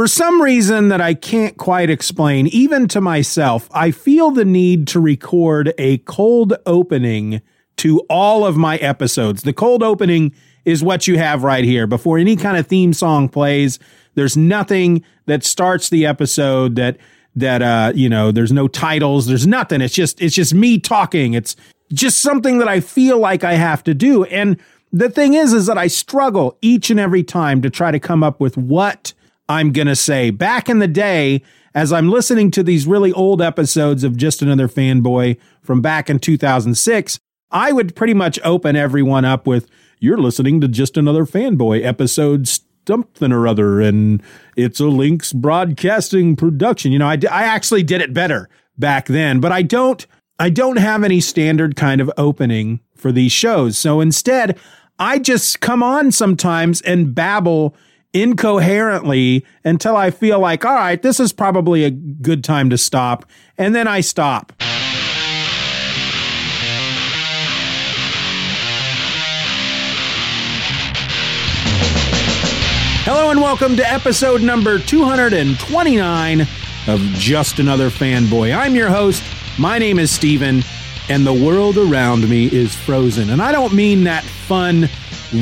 For some reason that I can't quite explain, even to myself, I feel the need to record a cold opening to all of my episodes. The cold opening is what you have right here before any kind of theme song plays. There's nothing that starts the episode that that uh you know there's no titles there's nothing it's just it's just me talking it's just something that i feel like i have to do and the thing is is that i struggle each and every time to try to come up with what I'm going to say. Back in the day, as I'm listening to these really old episodes of Just Another Fanboy from back in 2006, I would pretty much open everyone up with, You're listening to Just Another Fanboy episode something or other, and it's a Lynx broadcasting production. You know, I, I actually did it better back then, but I don't. I don't have any standard kind of opening for these shows. So instead, I just come on sometimes and babble incoherently until I feel like, all right, this is probably a good time to stop. And then I stop. Hello and welcome to episode number 229 of Just Another Fanboy. I'm your host. My name is Steven, and the world around me is frozen. And I don't mean that fun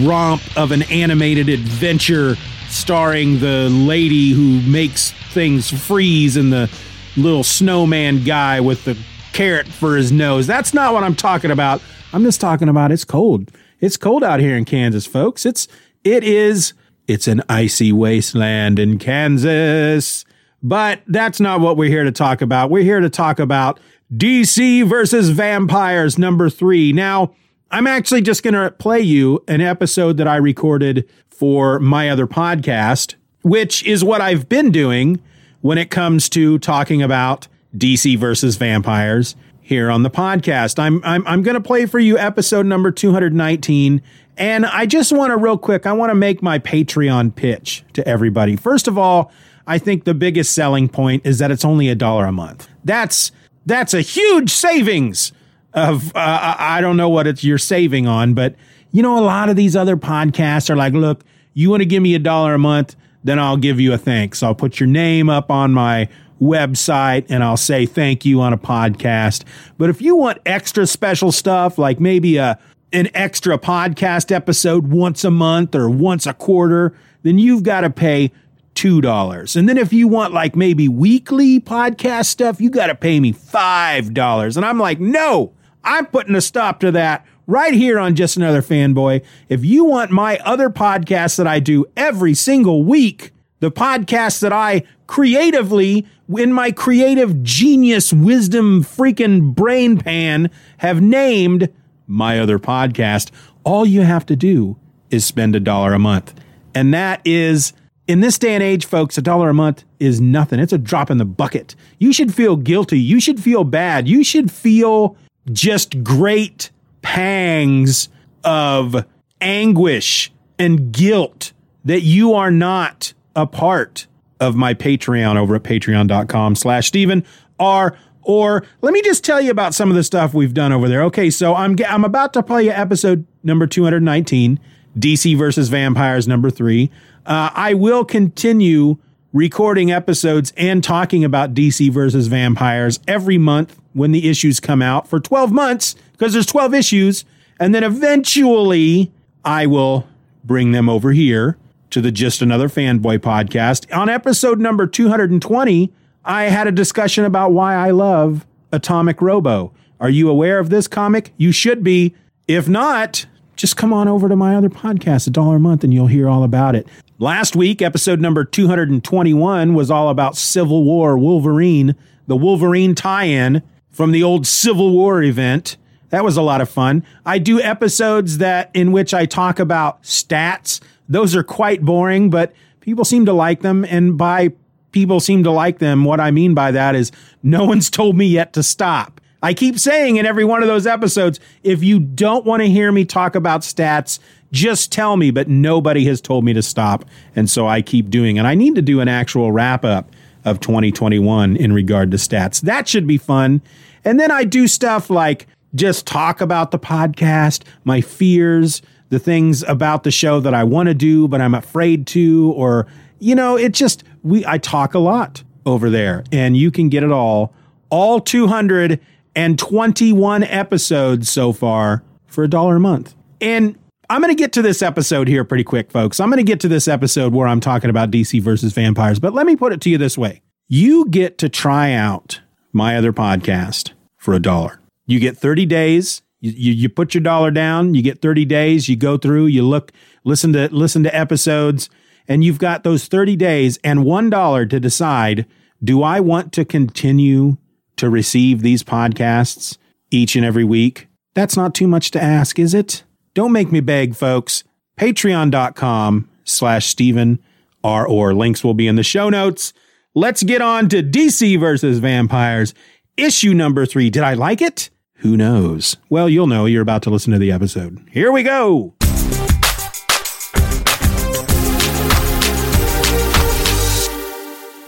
romp of an animated adventure starring the lady who makes things freeze and the little snowman guy with the carrot for his nose. That's not what I'm talking about. I'm just talking about it's cold. It's cold out here in Kansas, folks. It's it is it's an icy wasteland in Kansas. But that's not what we're here to talk about. We're here to talk about DC versus Vampires number 3. Now, I'm actually just going to play you an episode that I recorded for my other podcast, which is what I've been doing when it comes to talking about DC versus vampires here on the podcast. I'm I'm I'm going to play for you episode number 219 and I just want to real quick I want to make my Patreon pitch to everybody. First of all, I think the biggest selling point is that it's only a dollar a month. That's that's a huge savings of uh, I don't know what it's you're saving on, but you know a lot of these other podcasts are like, look, you want to give me a dollar a month, then I'll give you a thanks. I'll put your name up on my website and I'll say thank you on a podcast. But if you want extra special stuff, like maybe a an extra podcast episode once a month or once a quarter, then you've got to pay $2. And then if you want like maybe weekly podcast stuff, you got to pay me $5. And I'm like, no, I'm putting a stop to that right here on Just Another Fanboy. If you want my other podcasts that I do every single week, the podcasts that I creatively, in my creative genius wisdom freaking brain pan, have named my other podcast, all you have to do is spend a dollar a month. And that is, in this day and age, folks, a dollar a month is nothing. It's a drop in the bucket. You should feel guilty. You should feel bad. You should feel just great pangs of anguish and guilt that you are not a part of my Patreon over at patreon.com slash Stephen R. Or let me just tell you about some of the stuff we've done over there. Okay, so I'm I'm about to play episode number 219, DC versus Vampires number three. Uh, I will continue recording episodes and talking about DC versus Vampires every month when the issues come out for 12 months because there's 12 issues. And then eventually I will bring them over here to the Just Another Fanboy podcast. On episode number 220, I had a discussion about why I love Atomic Robo. Are you aware of this comic? You should be. If not, just come on over to my other podcast, A Dollar a Month, and you'll hear all about it. Last week, episode number 221 was all about Civil War Wolverine, the Wolverine tie in from the old Civil War event. That was a lot of fun. I do episodes that in which I talk about stats. Those are quite boring, but people seem to like them. And by people seem to like them, what I mean by that is no one's told me yet to stop. I keep saying in every one of those episodes, if you don't want to hear me talk about stats, just tell me, but nobody has told me to stop. And so I keep doing. And I need to do an actual wrap up of 2021 in regard to stats. That should be fun. And then I do stuff like just talk about the podcast, my fears, the things about the show that I want to do, but I'm afraid to, or, you know, it just, we, I talk a lot over there and you can get it all, all 221 episodes so far for a dollar a month. And I'm going to get to this episode here pretty quick, folks. I'm going to get to this episode where I'm talking about DC versus vampires, but let me put it to you this way. You get to try out my other podcast for a dollar. You get 30 days. You, you, you, put your dollar down. You get 30 days. You go through. You look, listen to listen to episodes, and you've got those 30 days and one dollar to decide: Do I want to continue to receive these podcasts each and every week? That's not too much to ask, is it? Don't make me beg, folks. Patreon.com slash Stephen R. Or links will be in the show notes. Let's get on to DC versus vampires. Issue number three. Did I like it? Who knows? Well, you'll know. You're about to listen to the episode. Here we go.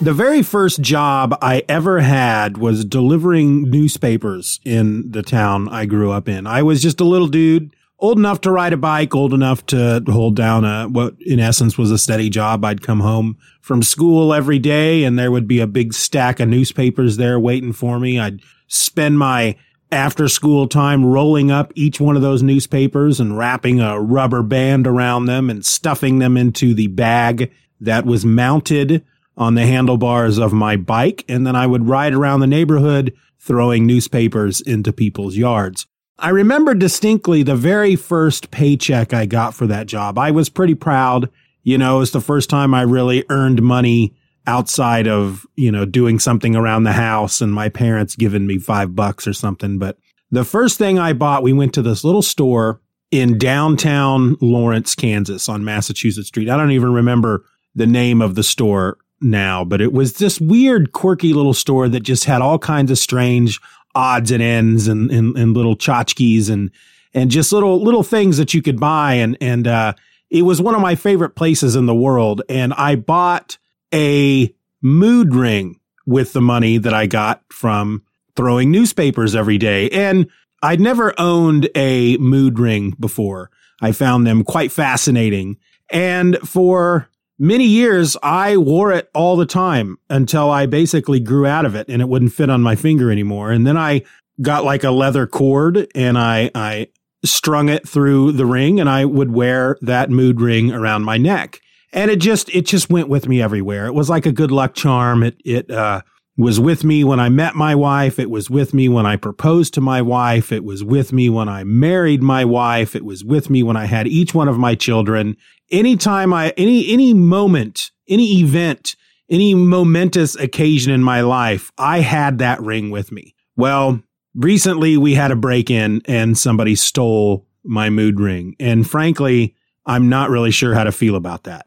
The very first job I ever had was delivering newspapers in the town I grew up in. I was just a little dude, old enough to ride a bike, old enough to hold down a, what in essence was a steady job. I'd come home from school every day and there would be a big stack of newspapers there waiting for me. I'd spend my after school time rolling up each one of those newspapers and wrapping a rubber band around them and stuffing them into the bag that was mounted on the handlebars of my bike. And then I would ride around the neighborhood throwing newspapers into people's yards. I remember distinctly the very first paycheck I got for that job. I was pretty proud. You know, it was the first time I really earned money outside of, you know, doing something around the house and my parents giving me five bucks or something. But the first thing I bought, we went to this little store in downtown Lawrence, Kansas on Massachusetts Street. I don't even remember the name of the store now, but it was this weird, quirky little store that just had all kinds of strange odds and ends and, and, and little tchotchkes and, and just little, little things that you could buy. And, and, uh, it was one of my favorite places in the world. And I bought a mood ring with the money that I got from throwing newspapers every day. And I'd never owned a mood ring before. I found them quite fascinating. And for many years, I wore it all the time until I basically grew out of it and it wouldn't fit on my finger anymore. And then I got like a leather cord and I, I strung it through the ring and I would wear that mood ring around my neck and it just it just went with me everywhere. It was like a good luck charm. It it uh, was with me when I met my wife. It was with me when I proposed to my wife. It was with me when I married my wife. It was with me when I had each one of my children. Anytime I any any moment, any event, any momentous occasion in my life, I had that ring with me. Well, recently we had a break in and somebody stole my mood ring. And frankly, I'm not really sure how to feel about that.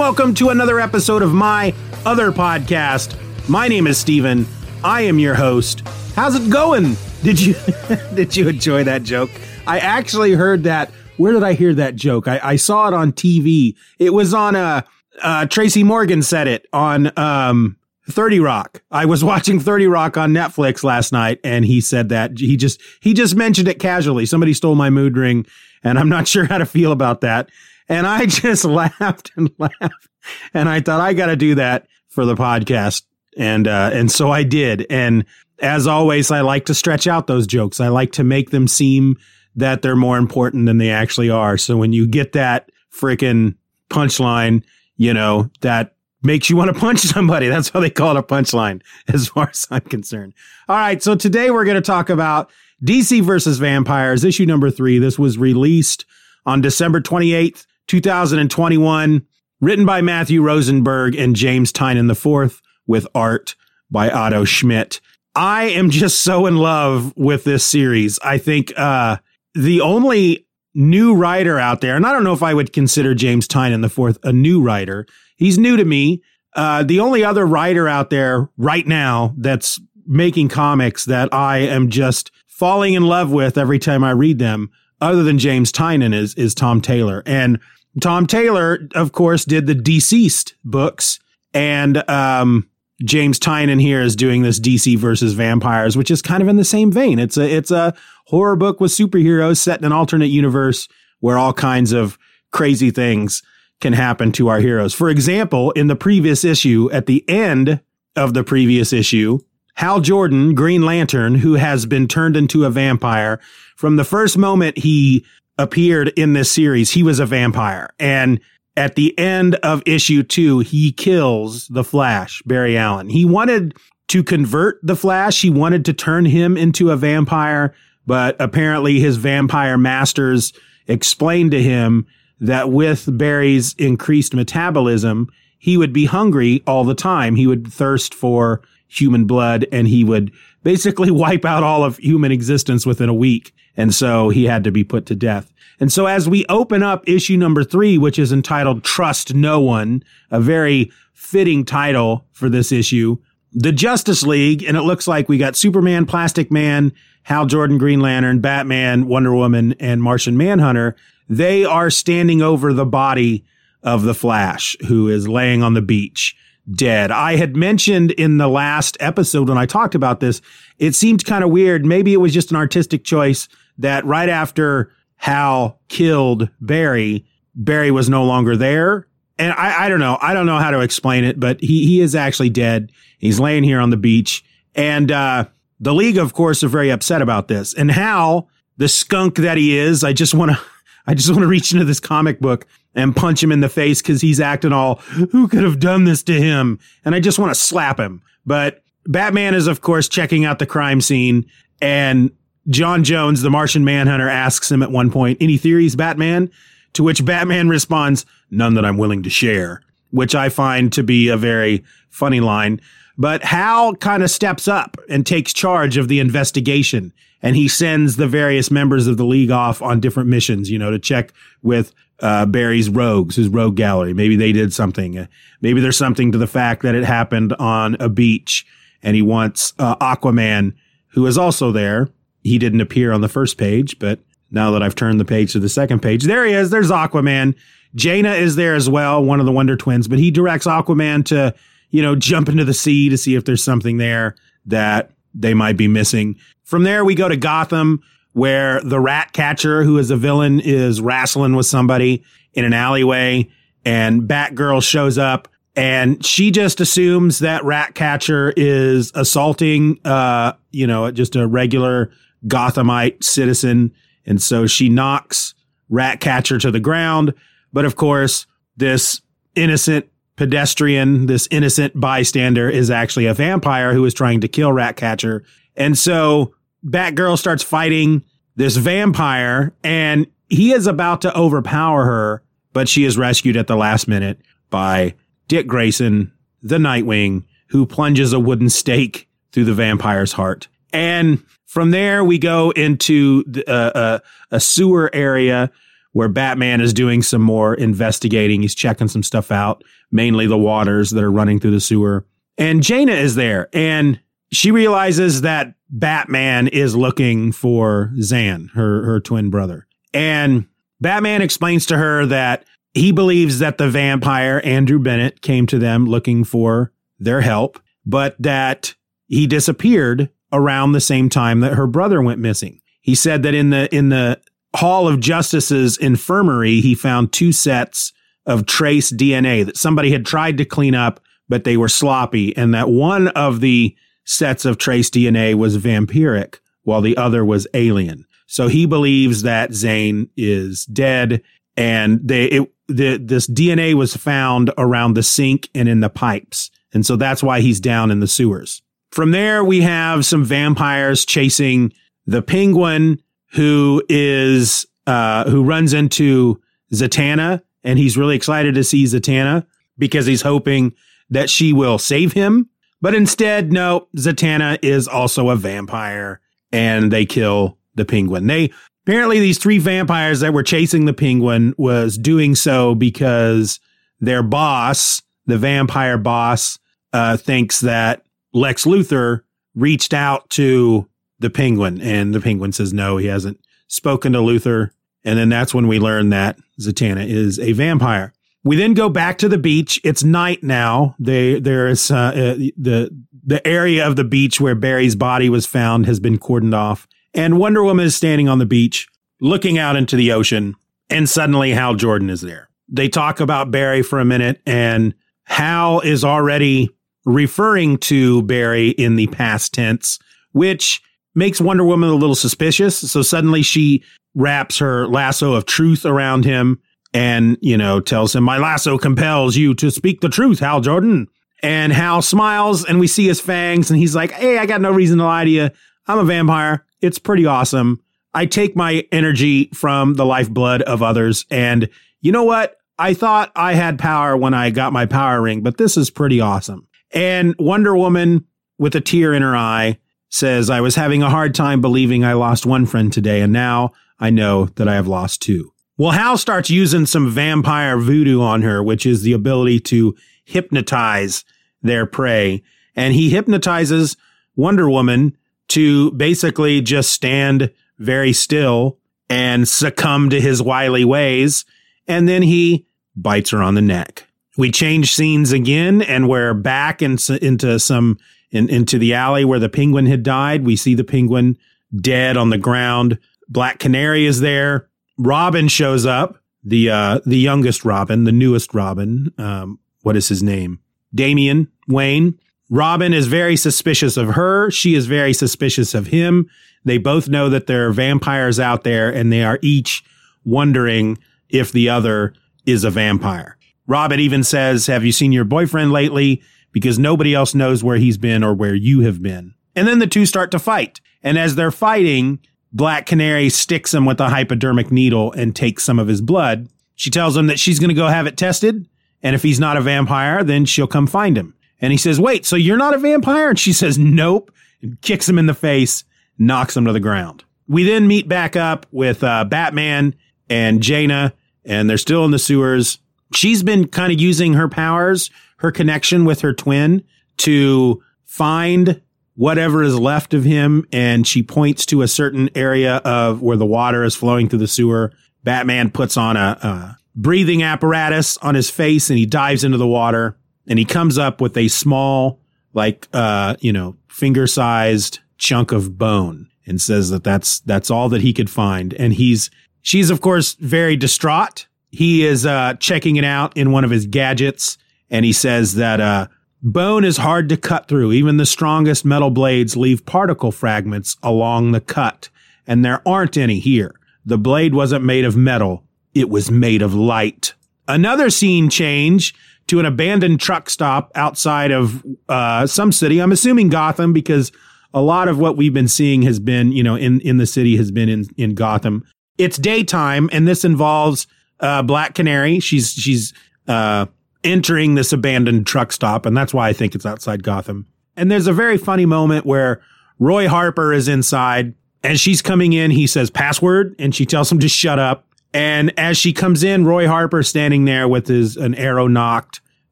Welcome to another episode of my other podcast. My name is Steven. I am your host. How's it going? Did you did you enjoy that joke? I actually heard that. Where did I hear that joke? I, I saw it on TV. It was on uh, uh Tracy Morgan said it on um 30 Rock. I was watching 30 Rock on Netflix last night and he said that he just he just mentioned it casually. Somebody stole my mood ring and I'm not sure how to feel about that. And I just laughed and laughed. And I thought I got to do that for the podcast. And, uh, and so I did. And as always, I like to stretch out those jokes. I like to make them seem that they're more important than they actually are. So when you get that freaking punchline, you know, that makes you want to punch somebody. That's how they call it a punchline, as far as I'm concerned. All right. So today we're going to talk about DC versus Vampires, issue number three. This was released on December 28th, 2021, written by Matthew Rosenberg and James Tynion IV with art by Otto Schmidt. I am just so in love with this series. I think uh, the only new writer out there, and I don't know if I would consider James Tynion IV a new writer. He's new to me. Uh, the only other writer out there right now that's making comics that I am just falling in love with every time I read them, other than James Tynion, is is Tom Taylor. And Tom Taylor, of course, did the DCeased books, and um, James Tynion here is doing this DC versus vampires, which is kind of in the same vein. It's a it's a horror book with superheroes set in an alternate universe where all kinds of crazy things can happen to our heroes. For example, in the previous issue, at the end of the previous issue, Hal Jordan, Green Lantern, who has been turned into a vampire from the first moment he appeared in this series, he was a vampire. And at the end of issue two, he kills the Flash, Barry Allen. He wanted to convert the Flash. He wanted to turn him into a vampire, but apparently his vampire masters explained to him that with Barry's increased metabolism, he would be hungry all the time. He would thirst for human blood and he would basically wipe out all of human existence within a week. And so he had to be put to death. And so as we open up issue number three, which is entitled Trust No One, a very fitting title for this issue, the Justice League, and it looks like we got Superman, Plastic Man, Hal Jordan, Green Lantern, Batman, Wonder Woman, and Martian Manhunter. They are standing over the body of the Flash, who is laying on the beach dead. I had mentioned in the last episode when I talked about this, it seemed kind of weird. Maybe it was just an artistic choice that right after Hal killed Barry, Barry was no longer there. And I, I don't know. I don't know how to explain it, but he, he is actually dead. He's laying here on the beach. And, uh, the league, of course, are very upset about this. And Hal, the skunk that he is, I just want to, I just want to reach into this comic book and punch him in the face because he's acting all, who could have done this to him? And I just want to slap him. But Batman is, of course, checking out the crime scene and John Jones, the Martian Manhunter, asks him at one point, Any theories, Batman? To which Batman responds, None that I'm willing to share, which I find to be a very funny line. But Hal kind of steps up and takes charge of the investigation. And he sends the various members of the league off on different missions, you know, to check with uh, Barry's rogues, his rogue gallery. Maybe they did something. Maybe there's something to the fact that it happened on a beach and he wants uh, Aquaman, who is also there, he didn't appear on the first page, but now that I've turned the page to the second page, there he is. There's Aquaman. Jayna is there as well, one of the Wonder Twins, but he directs Aquaman to, you know, jump into the sea to see if there's something there that they might be missing. From there, we go to Gotham, where the rat catcher, who is a villain, is wrestling with somebody in an alleyway, and Batgirl shows up and she just assumes that Ratcatcher is assaulting, uh, you know, just a regular Gothamite citizen. And so she knocks Ratcatcher to the ground. But of course, this innocent pedestrian, this innocent bystander is actually a vampire who is trying to kill Ratcatcher. And so Batgirl starts fighting this vampire and he is about to overpower her, but she is rescued at the last minute by Dick Grayson, the Nightwing, who plunges a wooden stake through the vampire's heart. And from there, we go into the, uh, uh, a sewer area where Batman is doing some more investigating. He's checking some stuff out, mainly the waters that are running through the sewer. And Jayna is there and she realizes that Batman is looking for Zan, her, her twin brother. And Batman explains to her that he believes that the vampire, Andrew Bennett, came to them looking for their help, but that he disappeared around the same time that her brother went missing. He said that in the in the Hall of Justice's infirmary, he found two sets of trace DNA that somebody had tried to clean up, but they were sloppy, and that one of the sets of trace DNA was vampiric, while the other was alien. So he believes that Zane is dead and they, it, the, this DNA was found around the sink and in the pipes. And so that's why he's down in the sewers. From there, we have some vampires chasing the penguin who is, uh, who runs into Zatanna and he's really excited to see Zatanna because he's hoping that she will save him. But instead, no, Zatanna is also a vampire and they kill the penguin. They apparently these three vampires that were chasing the penguin was doing so because their boss, the vampire boss, uh, thinks that Lex Luthor reached out to the penguin and the penguin says no, he hasn't spoken to Luthor. And then that's when we learn that Zatanna is a vampire. We then go back to the beach. It's night now. They, there is, uh, uh, the, the area of the beach where Barry's body was found has been cordoned off. And Wonder Woman is standing on the beach looking out into the ocean. And suddenly Hal Jordan is there. They talk about Barry for a minute and Hal is already referring to Barry in the past tense, which makes Wonder Woman a little suspicious. So suddenly she wraps her lasso of truth around him and, you know, tells him, My lasso compels you to speak the truth, Hal Jordan. And Hal smiles and we see his fangs and he's like, Hey, I got no reason to lie to you. I'm a vampire. It's pretty awesome. I take my energy from the lifeblood of others. And you know what? I thought I had power when I got my power ring, but this is pretty awesome. And Wonder Woman, with a tear in her eye, says, I was having a hard time believing I lost one friend today, and now I know that I have lost two. Well, Hal starts using some vampire voodoo on her, which is the ability to hypnotize their prey. And he hypnotizes Wonder Woman to basically just stand very still and succumb to his wily ways. And then he bites her on the neck. We change scenes again and we're back in, into some, in, into the alley where the penguin had died. We see the penguin dead on the ground. Black Canary is there. Robin shows up, the uh, the youngest Robin, the newest Robin. Um, what is his name? Damian Wayne. Robin is very suspicious of her. She is very suspicious of him. They both know that there are vampires out there and they are each wondering if the other is a vampire. Robin even says, Have you seen your boyfriend lately? Because nobody else knows where he's been or where you have been. And then the two start to fight. And as they're fighting, Black Canary sticks him with a hypodermic needle and takes some of his blood. She tells him that she's going to go have it tested. And if he's not a vampire, then she'll come find him. And he says, Wait, so you're not a vampire? And she says, Nope. And kicks him in the face, knocks him to the ground. We then meet back up with uh, Batman and Jayna, and they're still in the sewers. She's been kind of using her powers, her connection with her twin to find whatever is left of him. And she points to a certain area of where the water is flowing through the sewer. Batman puts on a, a breathing apparatus on his face and he dives into the water and he comes up with a small, like, uh, you know, finger sized chunk of bone and says that that's, that's all that he could find. And he's, she's of course very distraught. He is, uh, checking it out in one of his gadgets and he says that, uh, Bone is hard to cut through. Even the strongest metal blades leave particle fragments along the cut, and there aren't any here. The blade wasn't made of metal. It was made of light. Another scene change to an abandoned truck stop outside of uh, some city. I'm assuming Gotham because a lot of what we've been seeing has been, you know, in, in the city has been in, in Gotham. It's daytime, and this involves uh, Black Canary. She's she's uh, entering this abandoned truck stop. And that's why I think it's outside Gotham. And there's a very funny moment where Roy Harper is inside and she's coming in. He says password and she tells him to shut up. And as she comes in, Roy Harper standing there with his, an arrow nocked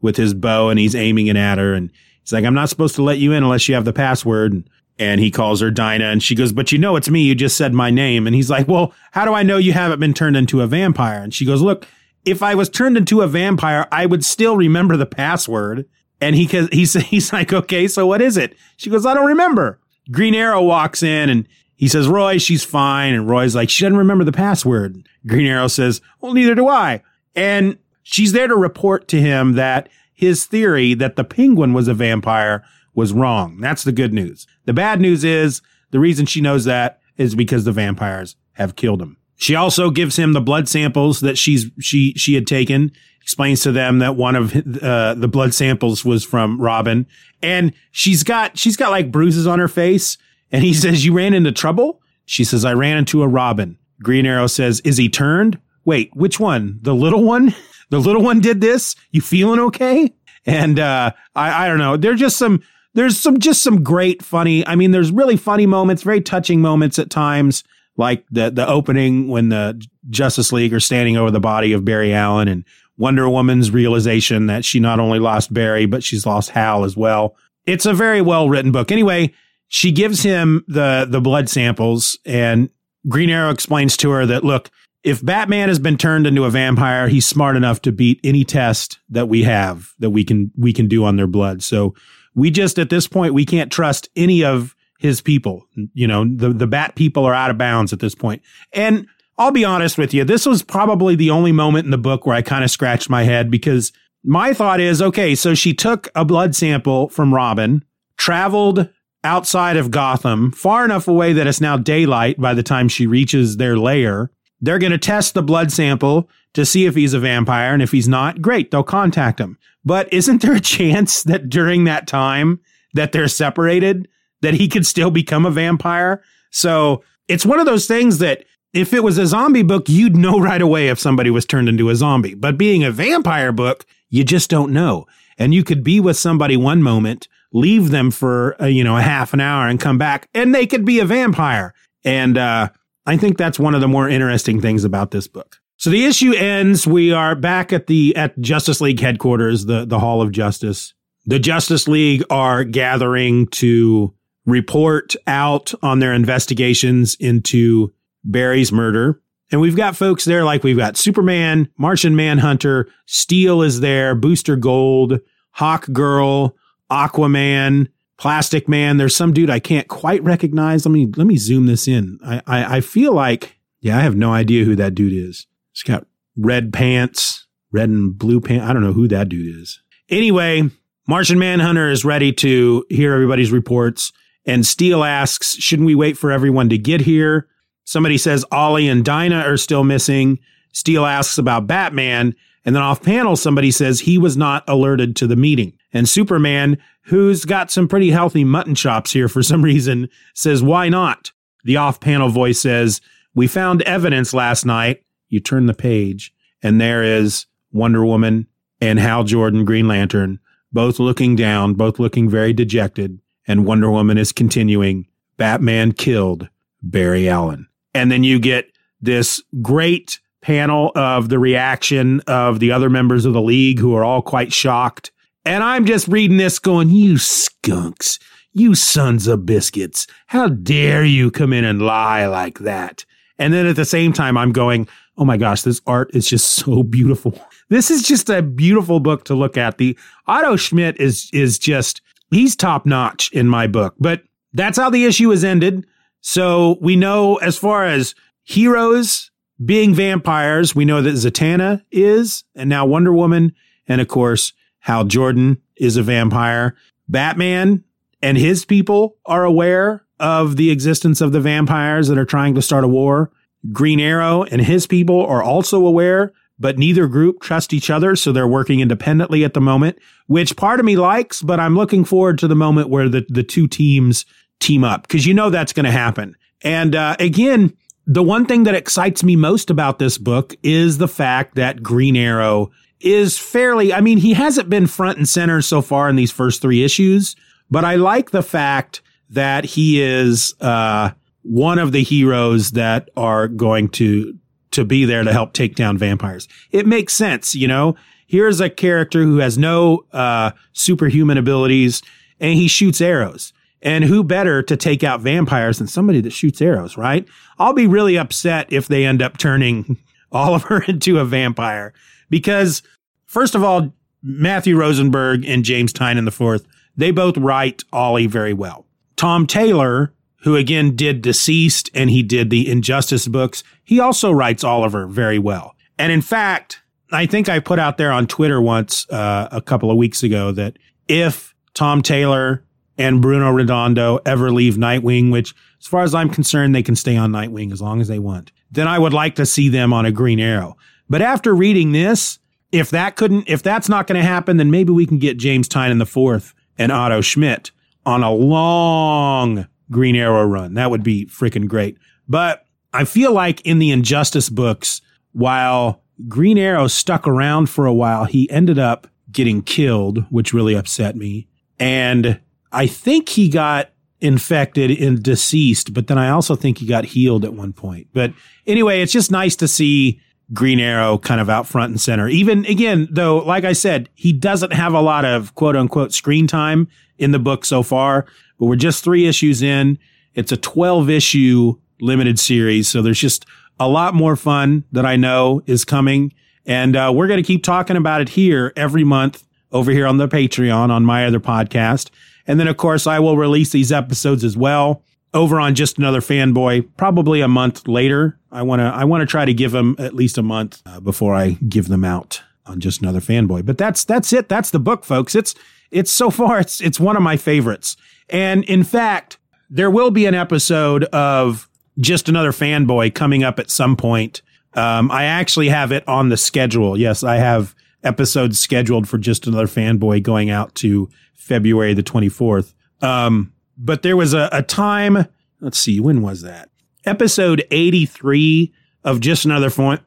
with his bow and he's aiming it at her. And he's like, I'm not supposed to let you in unless you have the password. And, and he calls her Dinah and she goes, but you know, it's me. You just said my name. And he's like, well, how do I know you haven't been turned into a vampire? And she goes, look, if I was turned into a vampire, I would still remember the password. And he he's he's like, okay, so what is it? She goes, I don't remember. Green Arrow walks in and he says, Roy, she's fine. And Roy's like, she doesn't remember the password. Green Arrow says, well, neither do I. And she's there to report to him that his theory that the penguin was a vampire was wrong. That's the good news. The bad news is the reason she knows that is because the vampires have killed him. She also gives him the blood samples that she's she she had taken. Explains to them that one of uh, the blood samples was from Robin, and she's got she's got like bruises on her face. And he says, "You ran into trouble." She says, "I ran into a Robin." Green Arrow says, "Is he turned?" Wait, which one? The little one? The little one did this? You feeling okay? And uh, I I don't know. There's just some there's some just some great funny. I mean, there's really funny moments, very touching moments at times like the the opening when the Justice League are standing over the body of Barry Allen and Wonder Woman's realization that she not only lost Barry but she's lost Hal as well. It's a very well written book. Anyway, she gives him the the blood samples and Green Arrow explains to her that look, if Batman has been turned into a vampire, he's smart enough to beat any test that we have that we can we can do on their blood. So we just at this point we can't trust any of his people. You know, the, the bat people are out of bounds at this point. And I'll be honest with you, this was probably the only moment in the book where I kind of scratched my head because my thought is okay, so she took a blood sample from Robin, traveled outside of Gotham, far enough away that it's now daylight by the time she reaches their lair. They're going to test the blood sample to see if he's a vampire. And if he's not, great, they'll contact him. But isn't there a chance that during that time that they're separated, that he could still become a vampire. So it's one of those things that if it was a zombie book, you'd know right away if somebody was turned into a zombie. But being a vampire book, you just don't know. And you could be with somebody one moment, leave them for a, you know a half an hour, and come back, and they could be a vampire. And uh, I think that's one of the more interesting things about this book. So the issue ends. We are back at the at Justice League headquarters, the the Hall of Justice. The Justice League are gathering to report out on their investigations into Barry's murder. And we've got folks there like we've got Superman, Martian Manhunter, Steel is there, Booster Gold, Hawk Girl, Aquaman, Plastic Man. There's some dude I can't quite recognize. Let me let me zoom this in. I I, I feel like yeah, I have no idea who that dude is. He's got red pants, red and blue pants. I don't know who that dude is. Anyway, Martian Manhunter is ready to hear everybody's reports. And Steel asks, shouldn't we wait for everyone to get here? Somebody says Ollie and Dinah are still missing. Steel asks about Batman. And then off panel, somebody says he was not alerted to the meeting. And Superman, who's got some pretty healthy mutton chops here for some reason, says, why not? The off panel voice says, we found evidence last night. You turn the page and there is Wonder Woman and Hal Jordan, Green Lantern, both looking down, both looking very dejected and Wonder Woman is continuing, Batman killed Barry Allen. And then you get this great panel of the reaction of the other members of the league who are all quite shocked. And I'm just reading this going, you skunks, you sons of biscuits. How dare you come in and lie like that? And then at the same time, I'm going, oh my gosh, this art is just so beautiful. This is just a beautiful book to look at. The Otto Schmidt is, is just, he's top notch in my book. But that's how the issue is ended. So we know as far as heroes being vampires, we know that Zatanna is, and now Wonder Woman, and of course, Hal Jordan is a vampire. Batman and his people are aware of the existence of the vampires that are trying to start a war. Green Arrow and his people are also aware but neither group trust each other. So they're working independently at the moment, which part of me likes, but I'm looking forward to the moment where the, the two teams team up because you know that's going to happen. And uh, again, the one thing that excites me most about this book is the fact that Green Arrow is fairly, I mean, he hasn't been front and center so far in these first three issues, but I like the fact that he is, uh, one of the heroes that are going to to be there to help take down vampires. It makes sense, you know. Here's a character who has no uh, superhuman abilities and he shoots arrows. And who better to take out vampires than somebody that shoots arrows, right? I'll be really upset if they end up turning Oliver into a vampire because, first of all, Matthew Rosenberg and James Tynion IV, they both write Ollie very well. Tom Taylor who again did DCeased and he did the Injustice books. He also writes Oliver very well. And in fact, I think I put out there on Twitter once uh, a couple of weeks ago that if Tom Taylor and Bruno Redondo ever leave Nightwing, which as far as I'm concerned, they can stay on Nightwing as long as they want. Then I would like to see them on a Green Arrow. But after reading this, if that couldn't, if that's not going to happen, then maybe we can get James Tynion the fourth and Otto Schmidt on a long Green Arrow run. That would be freaking great. But I feel like in the Injustice books, while Green Arrow stuck around for a while, he ended up getting killed, which really upset me. And I think he got infected and deceased, but then I also think he got healed at one point. But anyway, it's just nice to see Green Arrow kind of out front and center. Even again, though, like I said, he doesn't have a lot of quote unquote screen time in the book so far, but we're just three issues in. It's a 12 issue limited series. So there's just a lot more fun that I know is coming. And uh, we're going to keep talking about it here every month over here on the Patreon on my other podcast. And then, of course, I will release these episodes as well over on just another fanboy, probably a month later. I want to I want to try to give them at least a month uh, before I give them out on just another fanboy. But that's that's it. That's the book, folks. It's it's so far it's it's one of my favorites. And in fact, there will be an episode of just another fanboy coming up at some point. Um, I actually have it on the schedule. Yes, I have episodes scheduled for just another fanboy going out to February the 24th. Um, but there was a, a time, let's see, when was that? Episode 83 of Just Another Fan.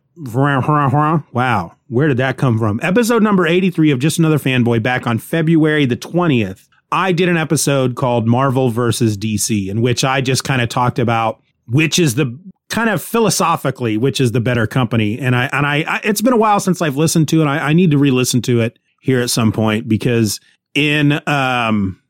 Wow, where did that come from? Episode number 83 of Just Another Fanboy back on February the 20th. I did an episode called Marvel versus DC, in which I just kind of talked about which is the kind of philosophically, which is the better company. And I, and I, I it's been a while since I've listened to it. I, I need to re-listen to it here at some point because in, um,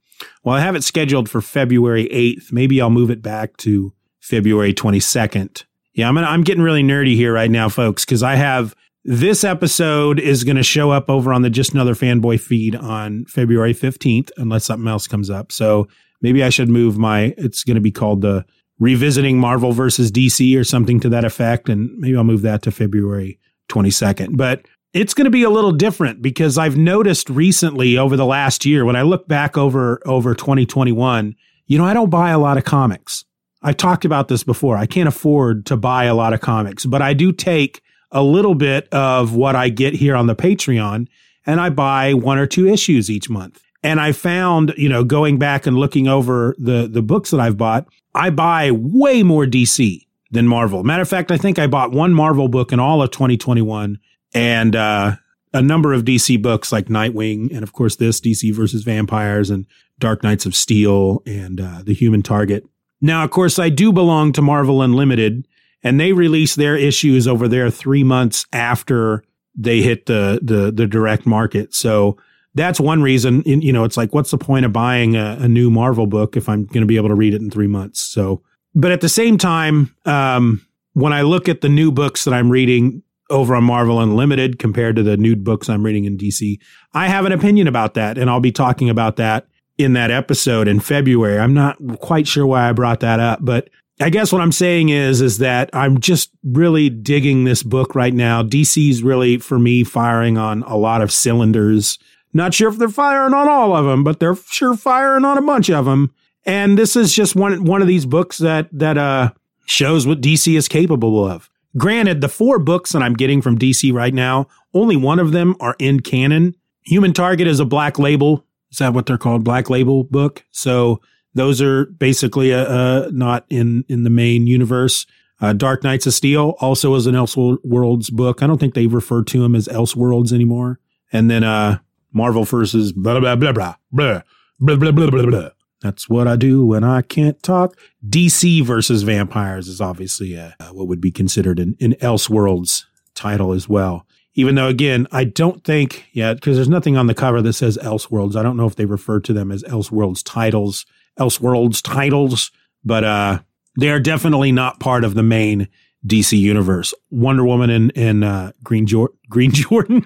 well, I have it scheduled for February 8th. Maybe I'll move it back to February 22nd. Yeah, I'm, gonna, I'm getting really nerdy here right now, folks, because I have this episode is going to show up over on the Just Another Fanboy feed on February 15th, unless something else comes up. So maybe I should move my, it's going to be called the Revisiting Marvel versus DC or something to that effect. And maybe I'll move that to February 22nd. But it's going to be a little different because I've noticed recently over the last year when I look back over over 2021, you know, I don't buy a lot of comics. I've talked about this before. I can't afford to buy a lot of comics, but I do take a little bit of what I get here on the Patreon and I buy one or two issues each month. And I found, you know, going back and looking over the the books that I've bought, I buy way more DC than Marvel. Matter of fact, I think I bought one Marvel book in all of 2021 and uh, a number of DC books like Nightwing, and of course this DC versus Vampires and Dark Knights of Steel and uh, The Human Target. Now, of course, I do belong to Marvel Unlimited, and they release their issues over there three months after they hit the the, the direct market. So that's one reason. You know, it's like, what's the point of buying a, a new Marvel book if I'm going to be able to read it in three months? So, but at the same time, um, when I look at the new books that I'm reading, over on Marvel Unlimited compared to the nude books I'm reading in DC. I have an opinion about that, and I'll be talking about that in that episode in February. I'm not quite sure why I brought that up, but I guess what I'm saying is is that I'm just really digging this book right now. DC's really for me firing on a lot of cylinders. Not sure if they're firing on all of them, but they're sure firing on a bunch of them. And this is just one one of these books that that uh shows what DC is capable of. Granted, the four books that I'm getting from DC right now, only one of them are in canon. Human Target is a black label. Is that what they're called? Black label book. So those are basically uh, uh, not in in the main universe. Uh, Dark Knights of Steel also is an Elseworlds book. I don't think they refer to them as Elseworlds anymore. And then uh, Marvel versus blah blah blah blah blah blah blah blah blah blah. That's what I do when I can't talk. DC versus vampires is obviously a, uh, what would be considered an, an Elseworlds title as well. Even though, again, I don't think yet, because there's nothing on the cover that says Elseworlds. I don't know if they refer to them as Elseworlds titles, Elseworlds titles, but uh, they are definitely not part of the main DC universe. Wonder Woman and, and uh, Green, jo- Green Jordan.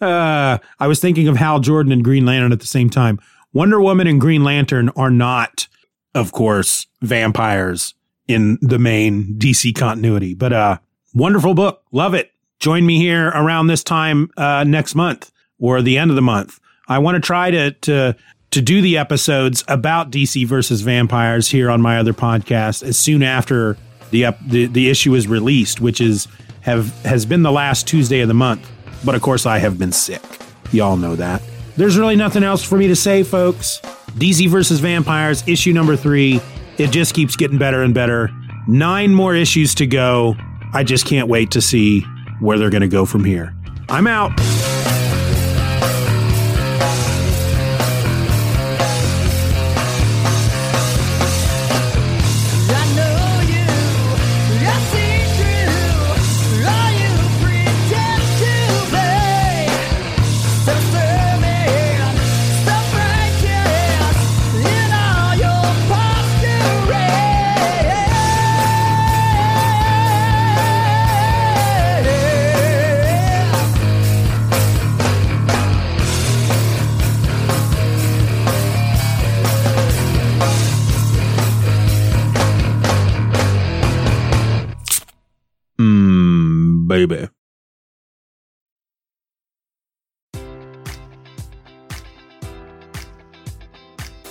uh, I was thinking of Hal Jordan and Green Lantern at the same time. Wonder Woman and Green Lantern are not, of course, vampires in the main DC continuity, but uh, wonderful book. Love it. Join me here around this time uh, next month or the end of the month. I want to try to to to do the episodes about DC versus vampires here on my other podcast as soon after the the, the issue is released, which is have has been the last Tuesday of the month. But of course, I have been sick. Y'all know that. There's really nothing else for me to say, folks. DC versus vampires issue number three. It just keeps getting better and better. Nine more issues to go. I just can't wait to see where they're going to go from here. I'm out.